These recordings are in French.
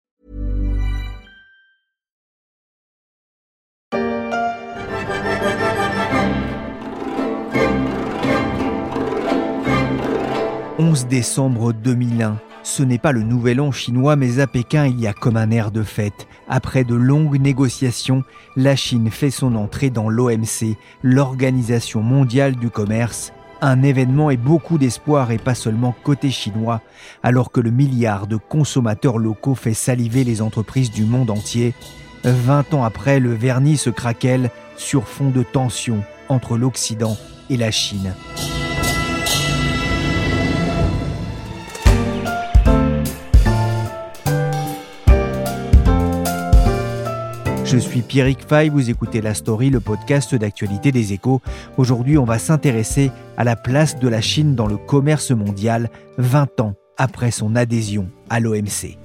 « 11 décembre 2001. Ce n'est pas le nouvel an chinois, mais à Pékin, il y a comme un air de fête. Après de longues négociations, la Chine fait son entrée dans l'OMC, l'Organisation mondiale du commerce. Un événement et beaucoup d'espoir et pas seulement côté chinois, alors que le milliard de consommateurs locaux fait saliver les entreprises du monde entier. 20 ans après, le vernis se craquelle sur fond de tension entre l'Occident et la Chine. Je suis Pierrick Fay, vous écoutez La Story, le podcast d'actualité des échos. Aujourd'hui, on va s'intéresser à la place de la Chine dans le commerce mondial 20 ans après son adhésion à l'OMC.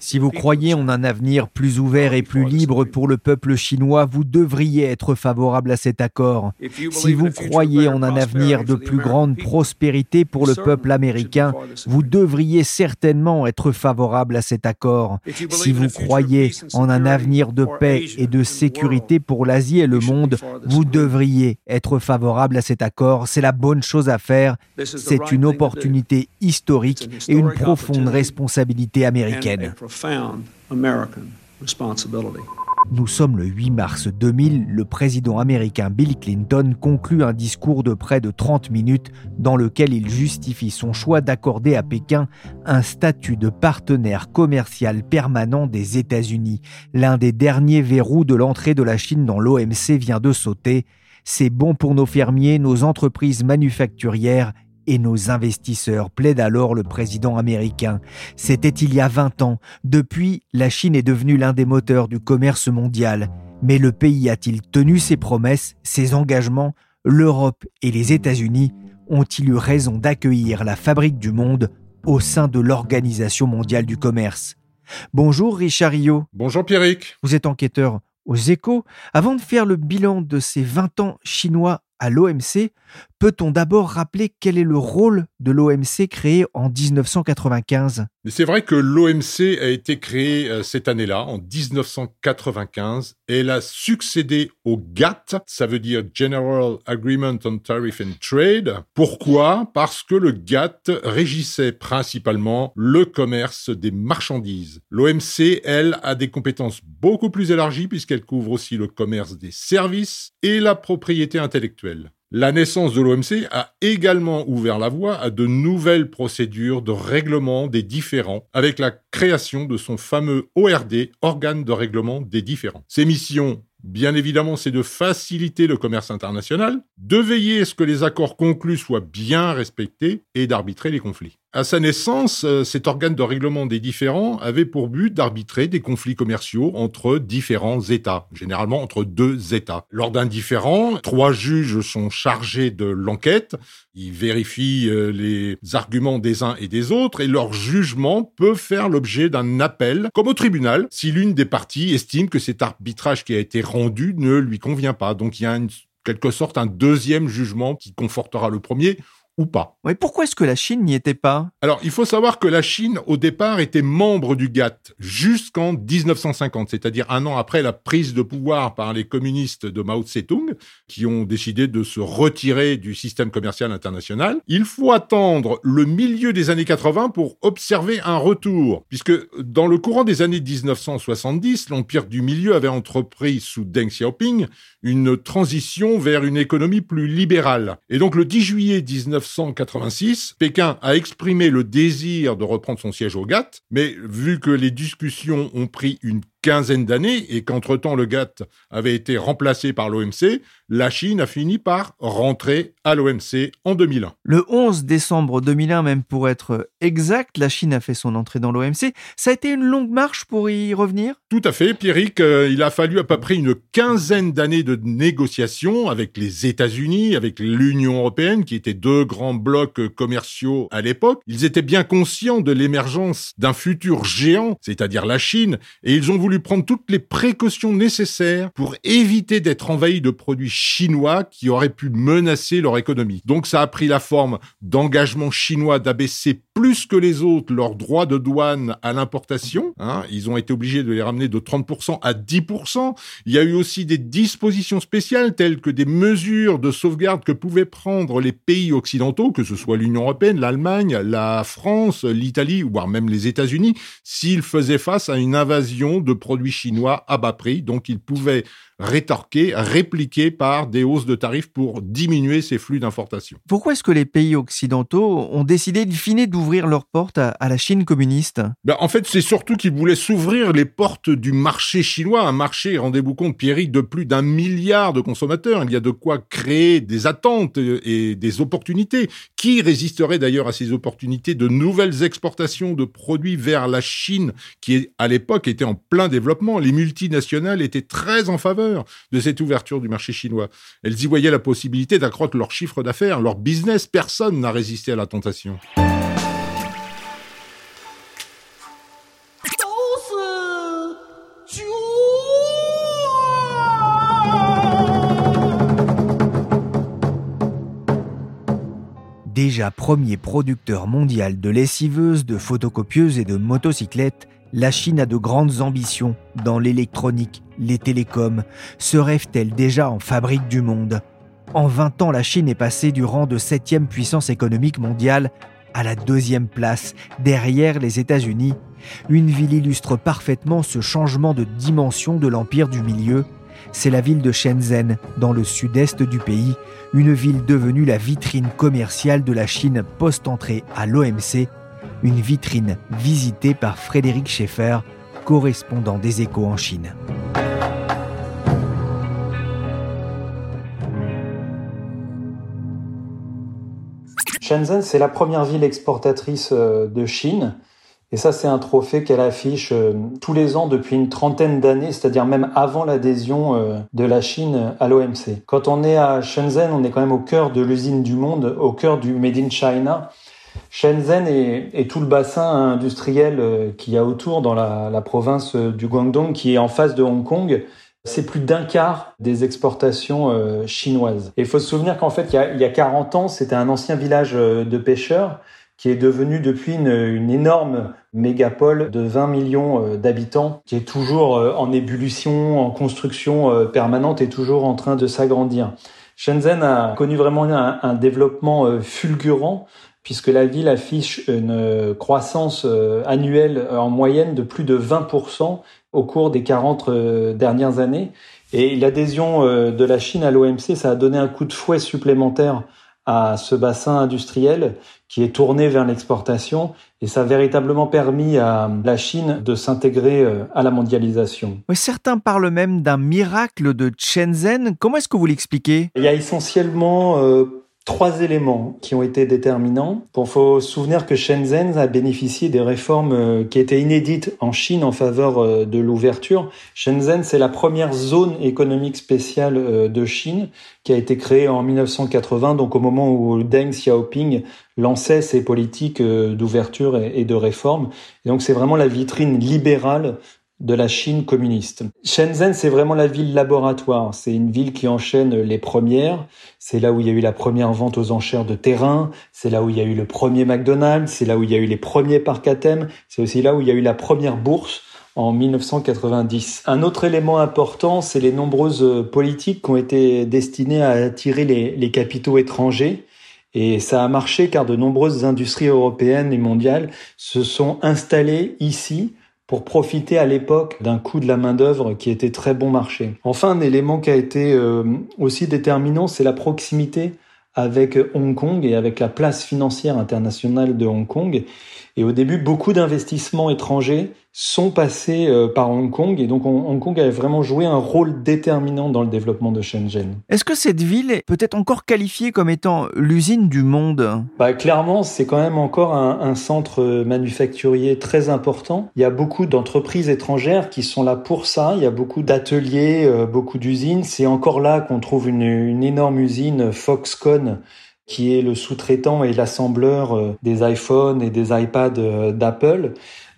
Si vous croyez en un avenir plus ouvert et plus libre pour le peuple chinois, vous devriez être favorable à cet accord. Si vous croyez en un avenir de plus grande prospérité pour le peuple américain, vous devriez certainement être favorable à cet accord. Si vous croyez en un avenir de paix et de sécurité pour l'Asie et le monde, vous devriez être favorable à cet accord. C'est la bonne chose à faire. C'est une opportunité historique et une profonde responsabilité américaine. Nous sommes le 8 mars 2000, le président américain Bill Clinton conclut un discours de près de 30 minutes dans lequel il justifie son choix d'accorder à Pékin un statut de partenaire commercial permanent des États-Unis. L'un des derniers verrous de l'entrée de la Chine dans l'OMC vient de sauter. C'est bon pour nos fermiers, nos entreprises manufacturières et nos investisseurs, plaide alors le président américain. C'était il y a 20 ans. Depuis, la Chine est devenue l'un des moteurs du commerce mondial. Mais le pays a-t-il tenu ses promesses, ses engagements? L'Europe et les États-Unis ont-ils eu raison d'accueillir la fabrique du monde au sein de l'Organisation mondiale du commerce? Bonjour Richard Rio. Bonjour Pierrick. Vous êtes enquêteur aux échos. Avant de faire le bilan de ces 20 ans chinois à l'OMC, peut-on d'abord rappeler quel est le rôle de l'OMC créé en 1995 C'est vrai que l'OMC a été créé euh, cette année-là, en 1995. Et elle a succédé au GATT, ça veut dire General Agreement on Tariff and Trade. Pourquoi? Parce que le GATT régissait principalement le commerce des marchandises. L'OMC, elle, a des compétences beaucoup plus élargies puisqu'elle couvre aussi le commerce des services et la propriété intellectuelle. La naissance de l'OMC a également ouvert la voie à de nouvelles procédures de règlement des différends, avec la création de son fameux ORD, organe de règlement des différends. Ces missions Bien évidemment, c'est de faciliter le commerce international, de veiller à ce que les accords conclus soient bien respectés et d'arbitrer les conflits. À sa naissance, euh, cet organe de règlement des différends avait pour but d'arbitrer des conflits commerciaux entre différents États, généralement entre deux États. Lors d'un différend, trois juges sont chargés de l'enquête, ils vérifient euh, les arguments des uns et des autres et leur jugement peut faire l'objet d'un appel, comme au tribunal, si l'une des parties estime que cet arbitrage qui a été rendu ne lui convient pas. Donc il y a en quelque sorte un deuxième jugement qui confortera le premier ou pas. Mais pourquoi est-ce que la Chine n'y était pas? Alors, il faut savoir que la Chine, au départ, était membre du GATT jusqu'en 1950, c'est-à-dire un an après la prise de pouvoir par les communistes de Mao Tse-tung, qui ont décidé de se retirer du système commercial international. Il faut attendre le milieu des années 80 pour observer un retour, puisque dans le courant des années 1970, l'Empire du Milieu avait entrepris sous Deng Xiaoping une transition vers une économie plus libérale. Et donc le 10 juillet 19 1986, Pékin a exprimé le désir de reprendre son siège au GATT, mais vu que les discussions ont pris une quinzaine d'années et qu'entre-temps le GATT avait été remplacé par l'OMC, la Chine a fini par rentrer à l'OMC en 2001. Le 11 décembre 2001, même pour être exact, la Chine a fait son entrée dans l'OMC. Ça a été une longue marche pour y revenir? Tout à fait, Pierrick. Euh, il a fallu à peu près une quinzaine d'années de négociations avec les États-Unis, avec l'Union européenne, qui étaient deux grands blocs commerciaux à l'époque. Ils étaient bien conscients de l'émergence d'un futur géant, c'est-à-dire la Chine, et ils ont voulu prendre toutes les précautions nécessaires pour éviter d'être envahis de produits chinois qui auraient pu menacer leur économie. Donc ça a pris la forme d'engagement chinois d'abaisser plus que les autres leurs droits de douane à l'importation. Hein. Ils ont été obligés de les ramener de 30% à 10%. Il y a eu aussi des dispositions spéciales telles que des mesures de sauvegarde que pouvaient prendre les pays occidentaux, que ce soit l'Union européenne, l'Allemagne, la France, l'Italie, voire même les États-Unis, s'ils faisaient face à une invasion de produits chinois à bas prix. Donc ils pouvaient rétorquer, répliquer par des hausses de tarifs pour diminuer ces flux d'importation. Pourquoi est-ce que les pays occidentaux ont décidé de finir d'ouvrir leurs portes à, la Chine communiste? Ben, En fait, c'est surtout qu'ils voulaient s'ouvrir les portes du marché chinois, un marché, rendez-vous compte, Pierrick, de plus d'un milliard de consommateurs. Il y a de quoi créer des attentes et des opportunités. Qui résisterait d'ailleurs à ces opportunités de nouvelles exportations de produits vers la Chine, qui à l'époque était en plein développement? Les multinationales étaient très en faveur de cette ouverture du marché chinois. Elles y voyaient la possibilité d'accroître leur chiffre d'affaires, leur business. Personne n'a résisté à la tentation. Déjà premier producteur mondial de lessiveuses, de photocopieuses et de motocyclettes, la Chine a de grandes ambitions dans l'électronique, les télécoms. Se rêve-t-elle déjà en fabrique du monde? En 20 ans, la Chine est passée du rang de septième puissance économique mondiale à la deuxième place, derrière les États-Unis. Une ville illustre parfaitement ce changement de dimension de l'empire du milieu. C'est la ville de Shenzhen, dans le sud-est du pays, une ville devenue la vitrine commerciale de la Chine post-entrée à l'OMC une vitrine visitée par Frédéric Schaeffer, correspondant des échos en Chine. Shenzhen, c'est la première ville exportatrice euh, de Chine. Et ça, c'est un trophée qu'elle affiche euh, tous les ans depuis une trentaine d'années, c'est-à-dire même avant l'adhésion euh, de la Chine à l'OMC. Quand on est à Shenzhen, on est quand même au cœur de l'usine du monde, au cœur du Made in China. Shenzhen et, tout le bassin industriel euh, qu'il y a autour dans la, province euh, du Guangdong qui est en face de Hong Kong, c'est plus d'un quart des exportations euh, chinoises. Et il faut se souvenir qu'en fait, il y, a, il y a 40 ans, c'était un ancien village de pêcheurs qui est devenu depuis une, énorme mégapole de 20 millions d'habitants, qui est toujours en ébullition, en construction permanente et toujours en train de s'agrandir. Shenzhen a connu vraiment un développement fulgurant puisque la ville affiche une croissance euh, annuelle euh, en moyenne de plus de 20% au cours des 40 euh, dernières années. Et l'adhésion de la Chine à l'OMC, ça a donné un coup de fouet supplémentaire à ce bassin industriel qui est tourné vers l'exportation et ça a véritablement permis à la Chine de s'intégrer à la mondialisation. Oui, certains parlent même d'un miracle de Shenzhen. Comment est-ce que vous l'expliquez? Il y a essentiellement trois éléments qui ont été déterminants. Il faut se souvenir que Shenzhen a bénéficié des réformes euh, qui étaient inédites en Chine en faveur euh, de l'ouverture. Shenzhen, c'est la première zone économique spéciale euh, de Chine qui a été créée en 1980, donc au moment où Deng Xiaoping lançait ses politiques d'ouverture et de réforme. Et donc c'est vraiment la vitrine libérale de la Chine communiste. Shenzhen, c'est vraiment la ville laboratoire. C'est une ville qui enchaîne les premières. C'est là où il y a eu la première vente aux enchères de terrain. C'est là où il y a eu le premier McDonald's. C'est là où il y a eu les premiers parcs à thème. C'est aussi là où il y a eu la première bourse en 1990. Un autre élément important, c'est les nombreuses politiques qui ont été destinées à attirer les, les capitaux étrangers. Et ça a marché car de nombreuses industries européennes et mondiales se sont installées ici pour profiter à l'époque d'un coût de la main-d'œuvre qui était très bon marché. Enfin, un élément qui a été euh, aussi déterminant, c'est la proximité avec Hong Kong et avec la place financière internationale de Hong Kong. Et au début, beaucoup d'investissements étrangers sont passés euh, par Hong Kong et donc Hong Kong a vraiment joué un rôle déterminant dans le développement de Shenzhen. Est-ce que cette ville est peut-être encore qualifiée comme étant l'usine du monde? Bah, Clairement, c'est quand même encore un, un, centre manufacturier très important. Il y a beaucoup d'entreprises étrangères qui sont là pour ça. Il y a beaucoup d'ateliers, euh, beaucoup d'usines. C'est encore là qu'on trouve une, une énorme usine Foxconn qui est le sous-traitant et l'assembleur euh, des iPhones et des iPads euh, d'Apple.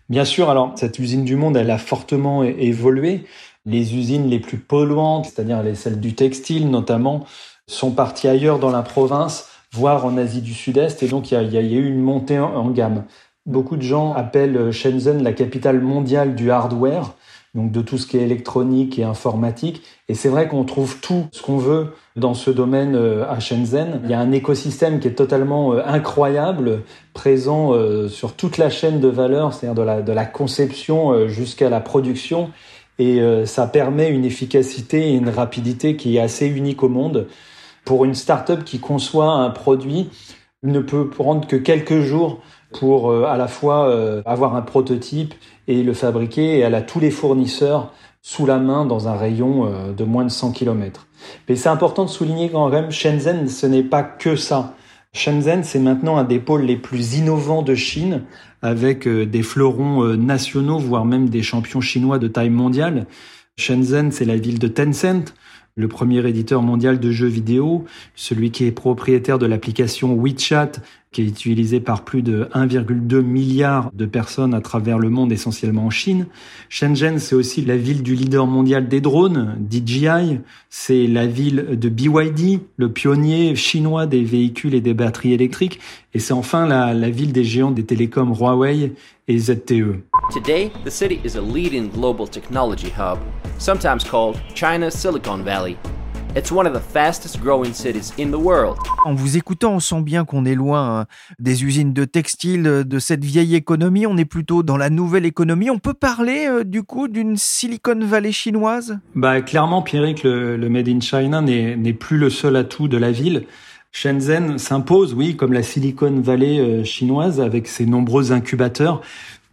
Bien sûr, alors cette usine du monde, elle a fortement évolué. Les usines les plus polluantes, c'est-à-dire les celles du textile notamment, sont parties ailleurs dans la province, voire en Asie du Sud-Est, et donc il y a, y a, eu une montée en gamme. Beaucoup de gens appellent Shenzhen la capitale mondiale du hardware, donc de tout ce qui est électronique et informatique. Et c'est vrai qu'on trouve tout ce qu'on veut dans ce domaine euh, à Shenzhen. Il y a un écosystème qui est totalement euh, incroyable, présent euh, sur toute la chaîne de valeur, c'est-à-dire de la, de la conception jusqu'à la production. Et ça permet une efficacité et une rapidité qui est assez unique au monde. Pour une start-up qui conçoit un produit, il ne peut prendre que quelques jours pour à la fois avoir un prototype et le fabriquer. Et elle a tous les fournisseurs sous la main dans un rayon euh, de moins de 100 km. Mais c'est important de souligner quand même, Shenzhen, ce n'est pas que ça. Shenzhen, c'est maintenant un des pôles les plus innovants de Chine, avec euh, des fleurons euh, nationaux, voire même des champions chinois de taille mondiale. Shenzhen, c'est la ville de Tencent, le premier éditeur mondial de jeux vidéo, celui qui est propriétaire de l'application WeChat, qui est utilisée par plus de 1,2 milliard de personnes à travers le monde, essentiellement en Chine. Shenzhen, c'est aussi la ville du leader mondial des drones, DJI. C'est la ville de BYD, le pionnier chinois des véhicules et des batteries électriques. Et c'est enfin la, ville des géants des télécoms Huawei et ZTE. Today, the city is a leading global technology hub, sometimes called China's Silicon Valley. It's one of the fastest growing cities in the world. En vous écoutant, on sent bien qu'on est loin hein, des usines de textiles, de cette vieille économie. On est plutôt dans la nouvelle économie. On peut parler euh, du coup d'une Silicon Valley chinoise? Bah clairement, Pierrick, le, le Made in China n'est plus le seul atout de la ville. Shenzhen s'impose, oui, comme la Silicon Valley euh, chinoise, avec ses nombreux incubateurs.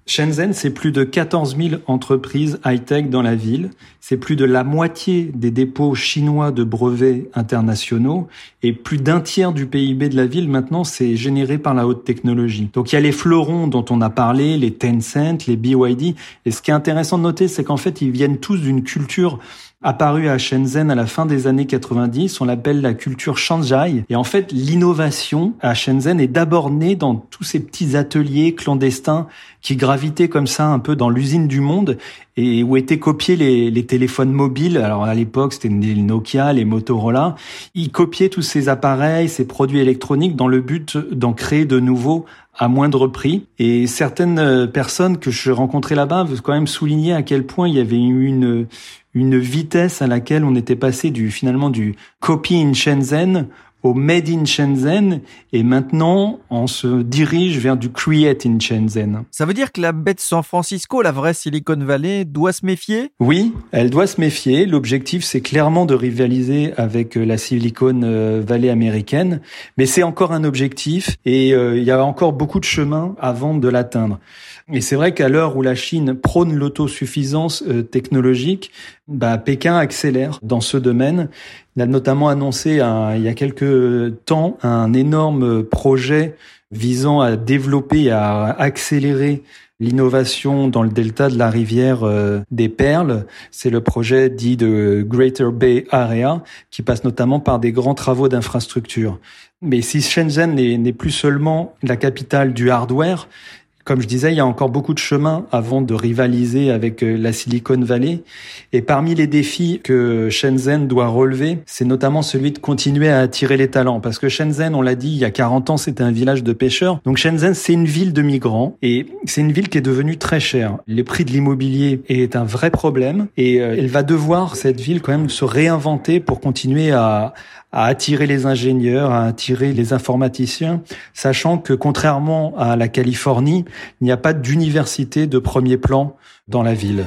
Shenzhen, c'est plus de 14 000 entreprises high-tech dans la ville. C'est plus de la moitié des dépôts chinois de brevets internationaux et plus d'un tiers du PIB de la ville maintenant, c'est généré par la haute technologie. Donc il y a les fleurons dont on a parlé, les Tencent, les BYD. Et ce qui est intéressant de noter, c'est qu'en fait, ils viennent tous d'une culture apparue à Shenzhen à la fin des années 90. On l'appelle la culture Shanghai. Et en fait, l'innovation à Shenzhen est d'abord née dans tous ces petits ateliers clandestins qui gravitaient comme ça un peu dans l'usine du monde et où étaient copiés les, les téléphones mobiles. Alors à l'époque, c'était les Nokia, les Motorola. Ils copiaient tous ces appareils, ces produits électroniques dans le but d'en créer de nouveaux à moindre prix. Et certaines personnes que je rencontrais là-bas veulent quand même souligner à quel point il y avait eu une, une vitesse à laquelle on était passé du finalement du copy in Shenzhen au Made in Shenzhen et maintenant on se dirige vers du Create in Shenzhen. Ça veut dire que la bête San Francisco, la vraie Silicon Valley, doit se méfier? Oui, elle doit se méfier. L'objectif c'est clairement de rivaliser avec euh, la Silicon euh, Valley américaine, mais c'est encore un objectif et euh, il y a encore beaucoup de chemin avant de l'atteindre. Et c'est vrai qu'à l'heure où la Chine prône l'autosuffisance technologique, bah, Pékin accélère dans ce domaine. Il a notamment annoncé il y a quelques temps un énorme projet visant à développer et à accélérer l'innovation dans le delta de la rivière euh, des Perles. C'est le projet dit de Greater Bay Area qui passe notamment par des grands travaux d'infrastructure. Mais si Shenzhen n'est plus seulement la capitale du hardware, comme je disais, il y a encore beaucoup de chemin avant de rivaliser avec euh, la Silicon Valley. Et parmi les défis que Shenzhen doit relever, c'est notamment celui de continuer à attirer les talents. Parce que Shenzhen, on l'a dit, il y a 40 ans, c'était un village de pêcheurs. Donc Shenzhen, c'est une ville de migrants. Et c'est une ville qui est devenue très chère. Les prix de l'immobilier est un vrai problème. Et euh, elle va devoir, cette ville, quand même, se réinventer pour continuer à, à attirer les ingénieurs, à attirer les informaticiens, sachant que contrairement à la Californie, il n'y a pas d'université de premier plan dans la ville.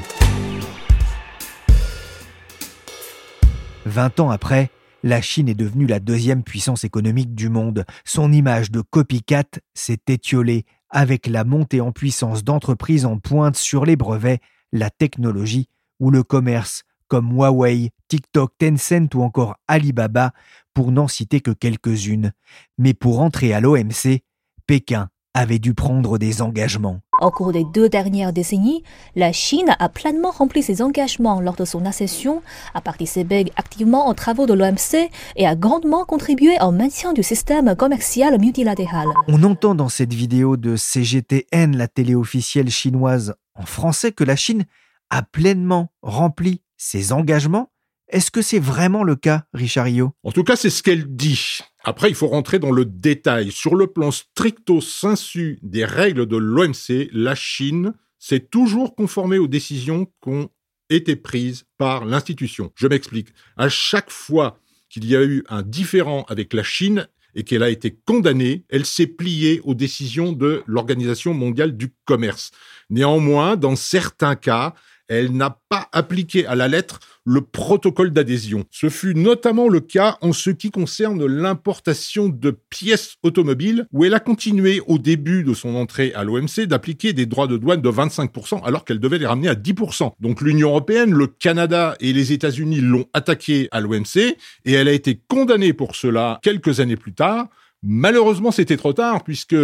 20 ans après, la Chine est devenue la deuxième puissance économique du monde. Son image de copycat s'est étiolée avec la montée en puissance d'entreprises en pointe sur les brevets, la technologie ou le commerce, comme Huawei, TikTok, Tencent ou encore Alibaba, pour n'en citer que quelques-unes. Mais pour entrer à l'OMC, Pékin avait dû prendre des engagements. Au cours des deux dernières décennies, la Chine a pleinement rempli ses engagements lors de son accession, a participé activement aux travaux de l'OMC et a grandement contribué au maintien du système commercial multilatéral. On entend dans cette vidéo de CGTN, la télé officielle chinoise en français, que la Chine a pleinement rempli ses engagements est-ce que c'est vraiment le cas, Richard Rio? En tout cas, c'est ce qu'elle dit. Après, il faut rentrer dans le détail. Sur le plan stricto sensu des règles de l'OMC, la Chine s'est toujours conformée aux décisions qui ont été prises par l'institution. Je m'explique. À chaque fois qu'il y a eu un différent avec la Chine, et qu'elle a été condamnée, elle s'est pliée aux décisions de l'Organisation mondiale du commerce. Néanmoins, dans certains cas, elle n'a pas appliqué à la lettre le protocole d'adhésion. Ce fut notamment le cas en ce qui concerne l'importation de pièces automobiles, où elle a continué au début de son entrée à l'OMC d'appliquer des droits de douane de 25%, alors qu'elle devait les ramener à 10%. Donc l'Union européenne, le Canada et les États-Unis l'ont attaquée à l'OMC, et elle a été condamnée pour cela quelques années plus tard. Malheureusement, c'était trop tard puisque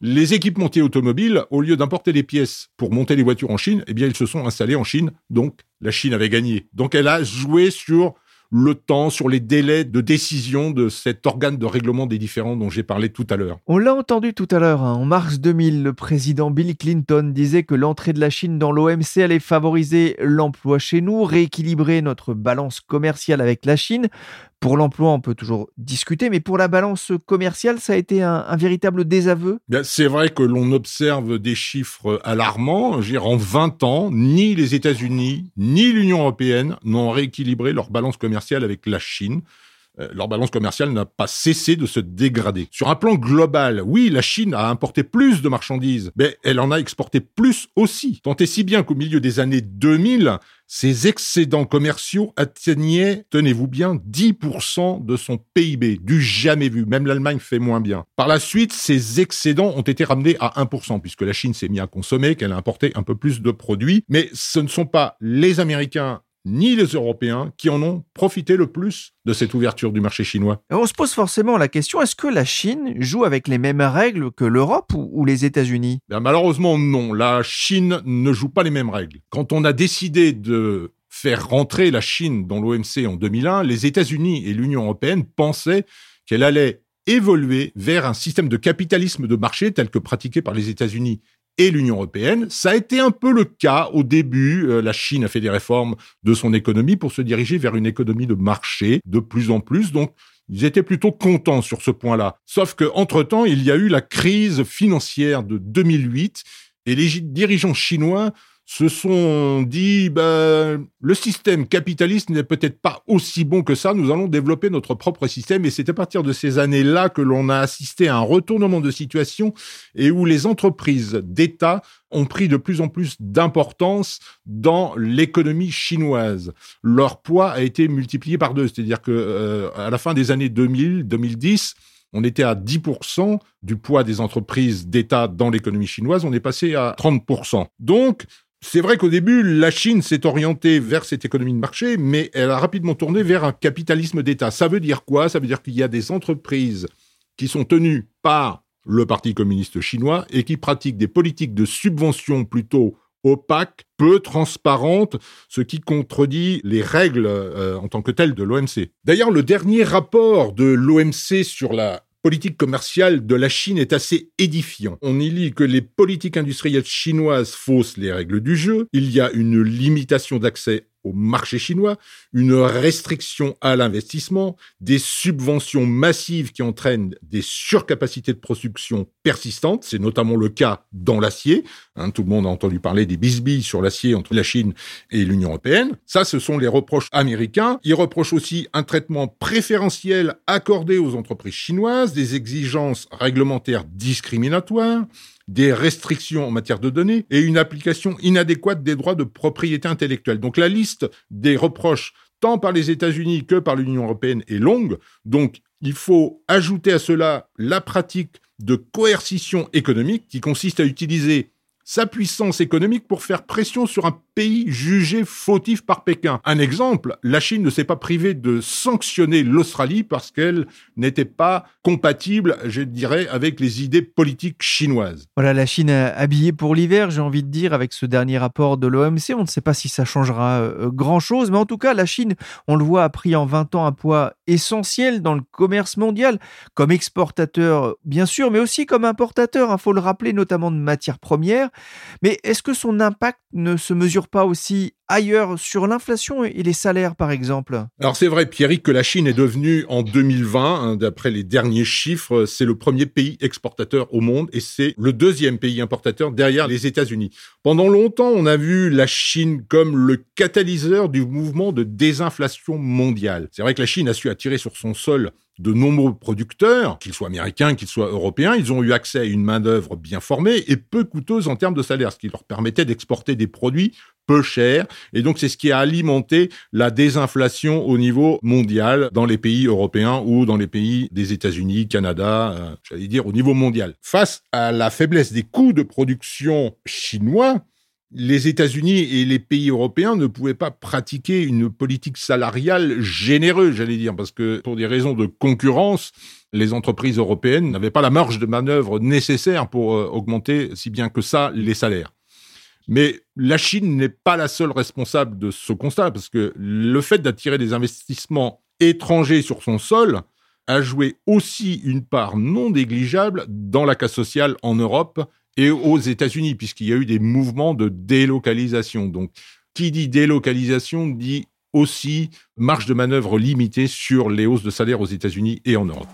les équipementiers automobiles, au lieu d'importer des pièces pour monter les voitures en Chine, eh bien, ils se sont installés en Chine. Donc, la Chine avait gagné. Donc, elle a joué sur le temps, sur les délais de décision de cet organe de règlement des différends dont j'ai parlé tout à l'heure. On l'a entendu tout à l'heure, hein. en mars 2000, le président Bill Clinton disait que l'entrée de la Chine dans l'OMC allait favoriser l'emploi chez nous, rééquilibrer notre balance commerciale avec la Chine. Pour l'emploi, on peut toujours discuter, mais pour la balance commerciale, ça a été un, véritable désaveu? C'est vrai que l'on observe des chiffres alarmants. en 20 ans, ni les États-Unis, ni l'Union européenne n'ont rééquilibré leur balance commerciale avec la Chine. Euh, leur balance commerciale n'a pas cessé de se dégrader. Sur un plan global, oui, la Chine a importé plus de marchandises, mais elle en a exporté plus aussi. Tant et si bien qu'au milieu des années 2000, ses excédents commerciaux atteignaient, tenez-vous bien, 10% de son PIB, du jamais vu. Même l'Allemagne fait moins bien. Par la suite, ces excédents ont été ramenés à 1%, puisque la Chine s'est mise à consommer, qu'elle a importé un peu plus de produits. Mais ce ne sont pas les Américains ni les Européens qui en ont profité le plus de cette ouverture du marché chinois. On se pose forcément la question, est-ce que la Chine joue avec les mêmes règles que l'Europe ou, les États-Unis? Ben, Malheureusement non, la Chine ne joue pas les mêmes règles. Quand on a décidé de faire rentrer la Chine dans l'OMC en 2001, les États-Unis et l'Union européenne pensaient qu'elle allait évoluer vers un système de capitalisme de marché tel que pratiqué par les États-Unis et l'Union européenne. Ça a été un peu le cas au début. Euh, la Chine a fait des réformes de son économie pour se diriger vers une économie de marché de plus en plus. Donc, ils étaient plutôt contents sur ce point-là. Sauf que, entre-temps, il y a eu la crise financière de 2008 et les dirigeants chinois se sont dit ben, le système capitaliste n'est peut-être pas aussi bon que ça, nous allons développer notre propre système. Et c'est à partir de ces années-là que l'on a assisté à un retournement de situation et où les entreprises d'État ont pris de plus en plus d'importance dans l'économie chinoise. Leur poids a été multiplié par deux, c'est-à-dire que euh, à la fin des années 2000, 2010, on était à 10% du poids des entreprises d'État dans l'économie chinoise, on est passé à 30%. Donc, c'est vrai qu'au début, la Chine s'est orientée vers cette économie de marché, mais elle a rapidement tourné vers un capitalisme d'État. Ça veut dire quoi? Ça veut dire qu'il y a des entreprises qui sont tenues par le Parti communiste chinois et qui pratiquent des politiques de subvention plutôt opaques, peu transparentes, ce qui contredit les règles euh, en tant que telles de l'OMC. D'ailleurs, le dernier rapport de l'OMC sur la politique commerciale de la Chine est assez édifiant. On y lit que les politiques industrielles chinoises faussent les règles du jeu, il y a une limitation d'accès au marché chinois, une restriction à l'investissement, des subventions massives qui entraînent des surcapacités de production persistantes, c'est notamment le cas dans l'acier. Hein, tout le monde a entendu parler des bisbilles sur l'acier entre la Chine et l'Union européenne. Ça, ce sont les reproches américains. Ils reprochent aussi un traitement préférentiel accordé aux entreprises chinoises, des exigences réglementaires discriminatoires, des restrictions en matière de données et une application inadéquate des droits de propriété intellectuelle. Donc la liste des reproches tant par les États-Unis que par l'Union européenne est longue. Donc il faut ajouter à cela la pratique de coercition économique qui consiste à utiliser sa puissance économique pour faire pression sur un pays jugé fautif par Pékin. Un exemple, la Chine ne s'est pas privée de sanctionner l'Australie parce qu'elle n'était pas compatible, je dirais, avec les idées politiques chinoises. Voilà, la Chine habillée pour l'hiver, j'ai envie de dire, avec ce dernier rapport de l'OMC. On ne sait pas si ça changera euh, grand-chose, mais en tout cas, la Chine, on le voit, a pris en 20 ans un poids essentiel dans le commerce mondial, comme exportateur, bien sûr, mais aussi comme importateur, il faut le rappeler, notamment de matières premières. Mais est-ce que son impact ne se mesure pas aussi ailleurs sur l'inflation et les salaires, par exemple? Alors c'est vrai, Pierrick, que la Chine est devenue en 2020, hein, d'après les derniers chiffres, c'est le premier pays exportateur au monde et c'est le deuxième pays importateur derrière les États-Unis. Pendant longtemps, on a vu la Chine comme le catalyseur du mouvement de désinflation mondiale. C'est vrai que la Chine a su attirer sur son sol de nombreux producteurs, qu'ils soient américains, qu'ils soient européens, ils ont eu accès à une main-d'œuvre bien formée et peu coûteuse en termes de salaire, ce qui leur permettait d'exporter des produits peu chers. Et donc, c'est ce qui a alimenté la désinflation au niveau mondial dans les pays européens ou dans les pays des États-Unis, Canada, euh, j'allais dire au niveau mondial. Face à la faiblesse des coûts de production chinois, les États-Unis et les pays européens ne pouvaient pas pratiquer une politique salariale généreuse, j'allais dire, parce que pour des raisons de concurrence, les entreprises européennes n'avaient pas la marge de manœuvre nécessaire pour euh, augmenter si bien que ça les salaires. Mais la Chine n'est pas la seule responsable de ce constat, parce que le fait d'attirer des investissements étrangers sur son sol a joué aussi une part non négligeable dans la casse sociale en Europe et aux États-Unis, puisqu'il y a eu des mouvements de délocalisation. Donc, qui dit délocalisation dit aussi marge de manœuvre limitée sur les hausses de salaire aux États-Unis et en Europe.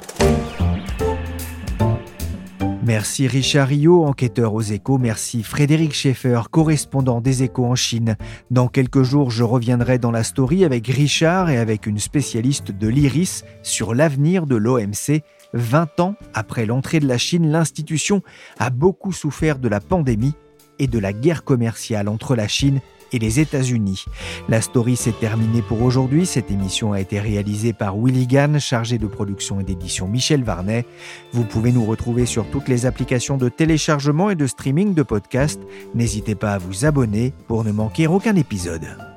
Merci Richard Rio, enquêteur aux échos. Merci Frédéric Schaeffer, correspondant des échos en Chine. Dans quelques jours, je reviendrai dans la story avec Richard et avec une spécialiste de l'IRIS sur l'avenir de l'OMC. 20 ans après l'entrée de la Chine, l'institution a beaucoup souffert de la pandémie et de la guerre commerciale entre la Chine et les États-Unis. La story s'est terminée pour aujourd'hui. Cette émission a été réalisée par Willy Gann, chargé de production et d'édition Michel Varnet. Vous pouvez nous retrouver sur toutes les applications de téléchargement et de streaming de podcasts. N'hésitez pas à vous abonner pour ne manquer aucun épisode.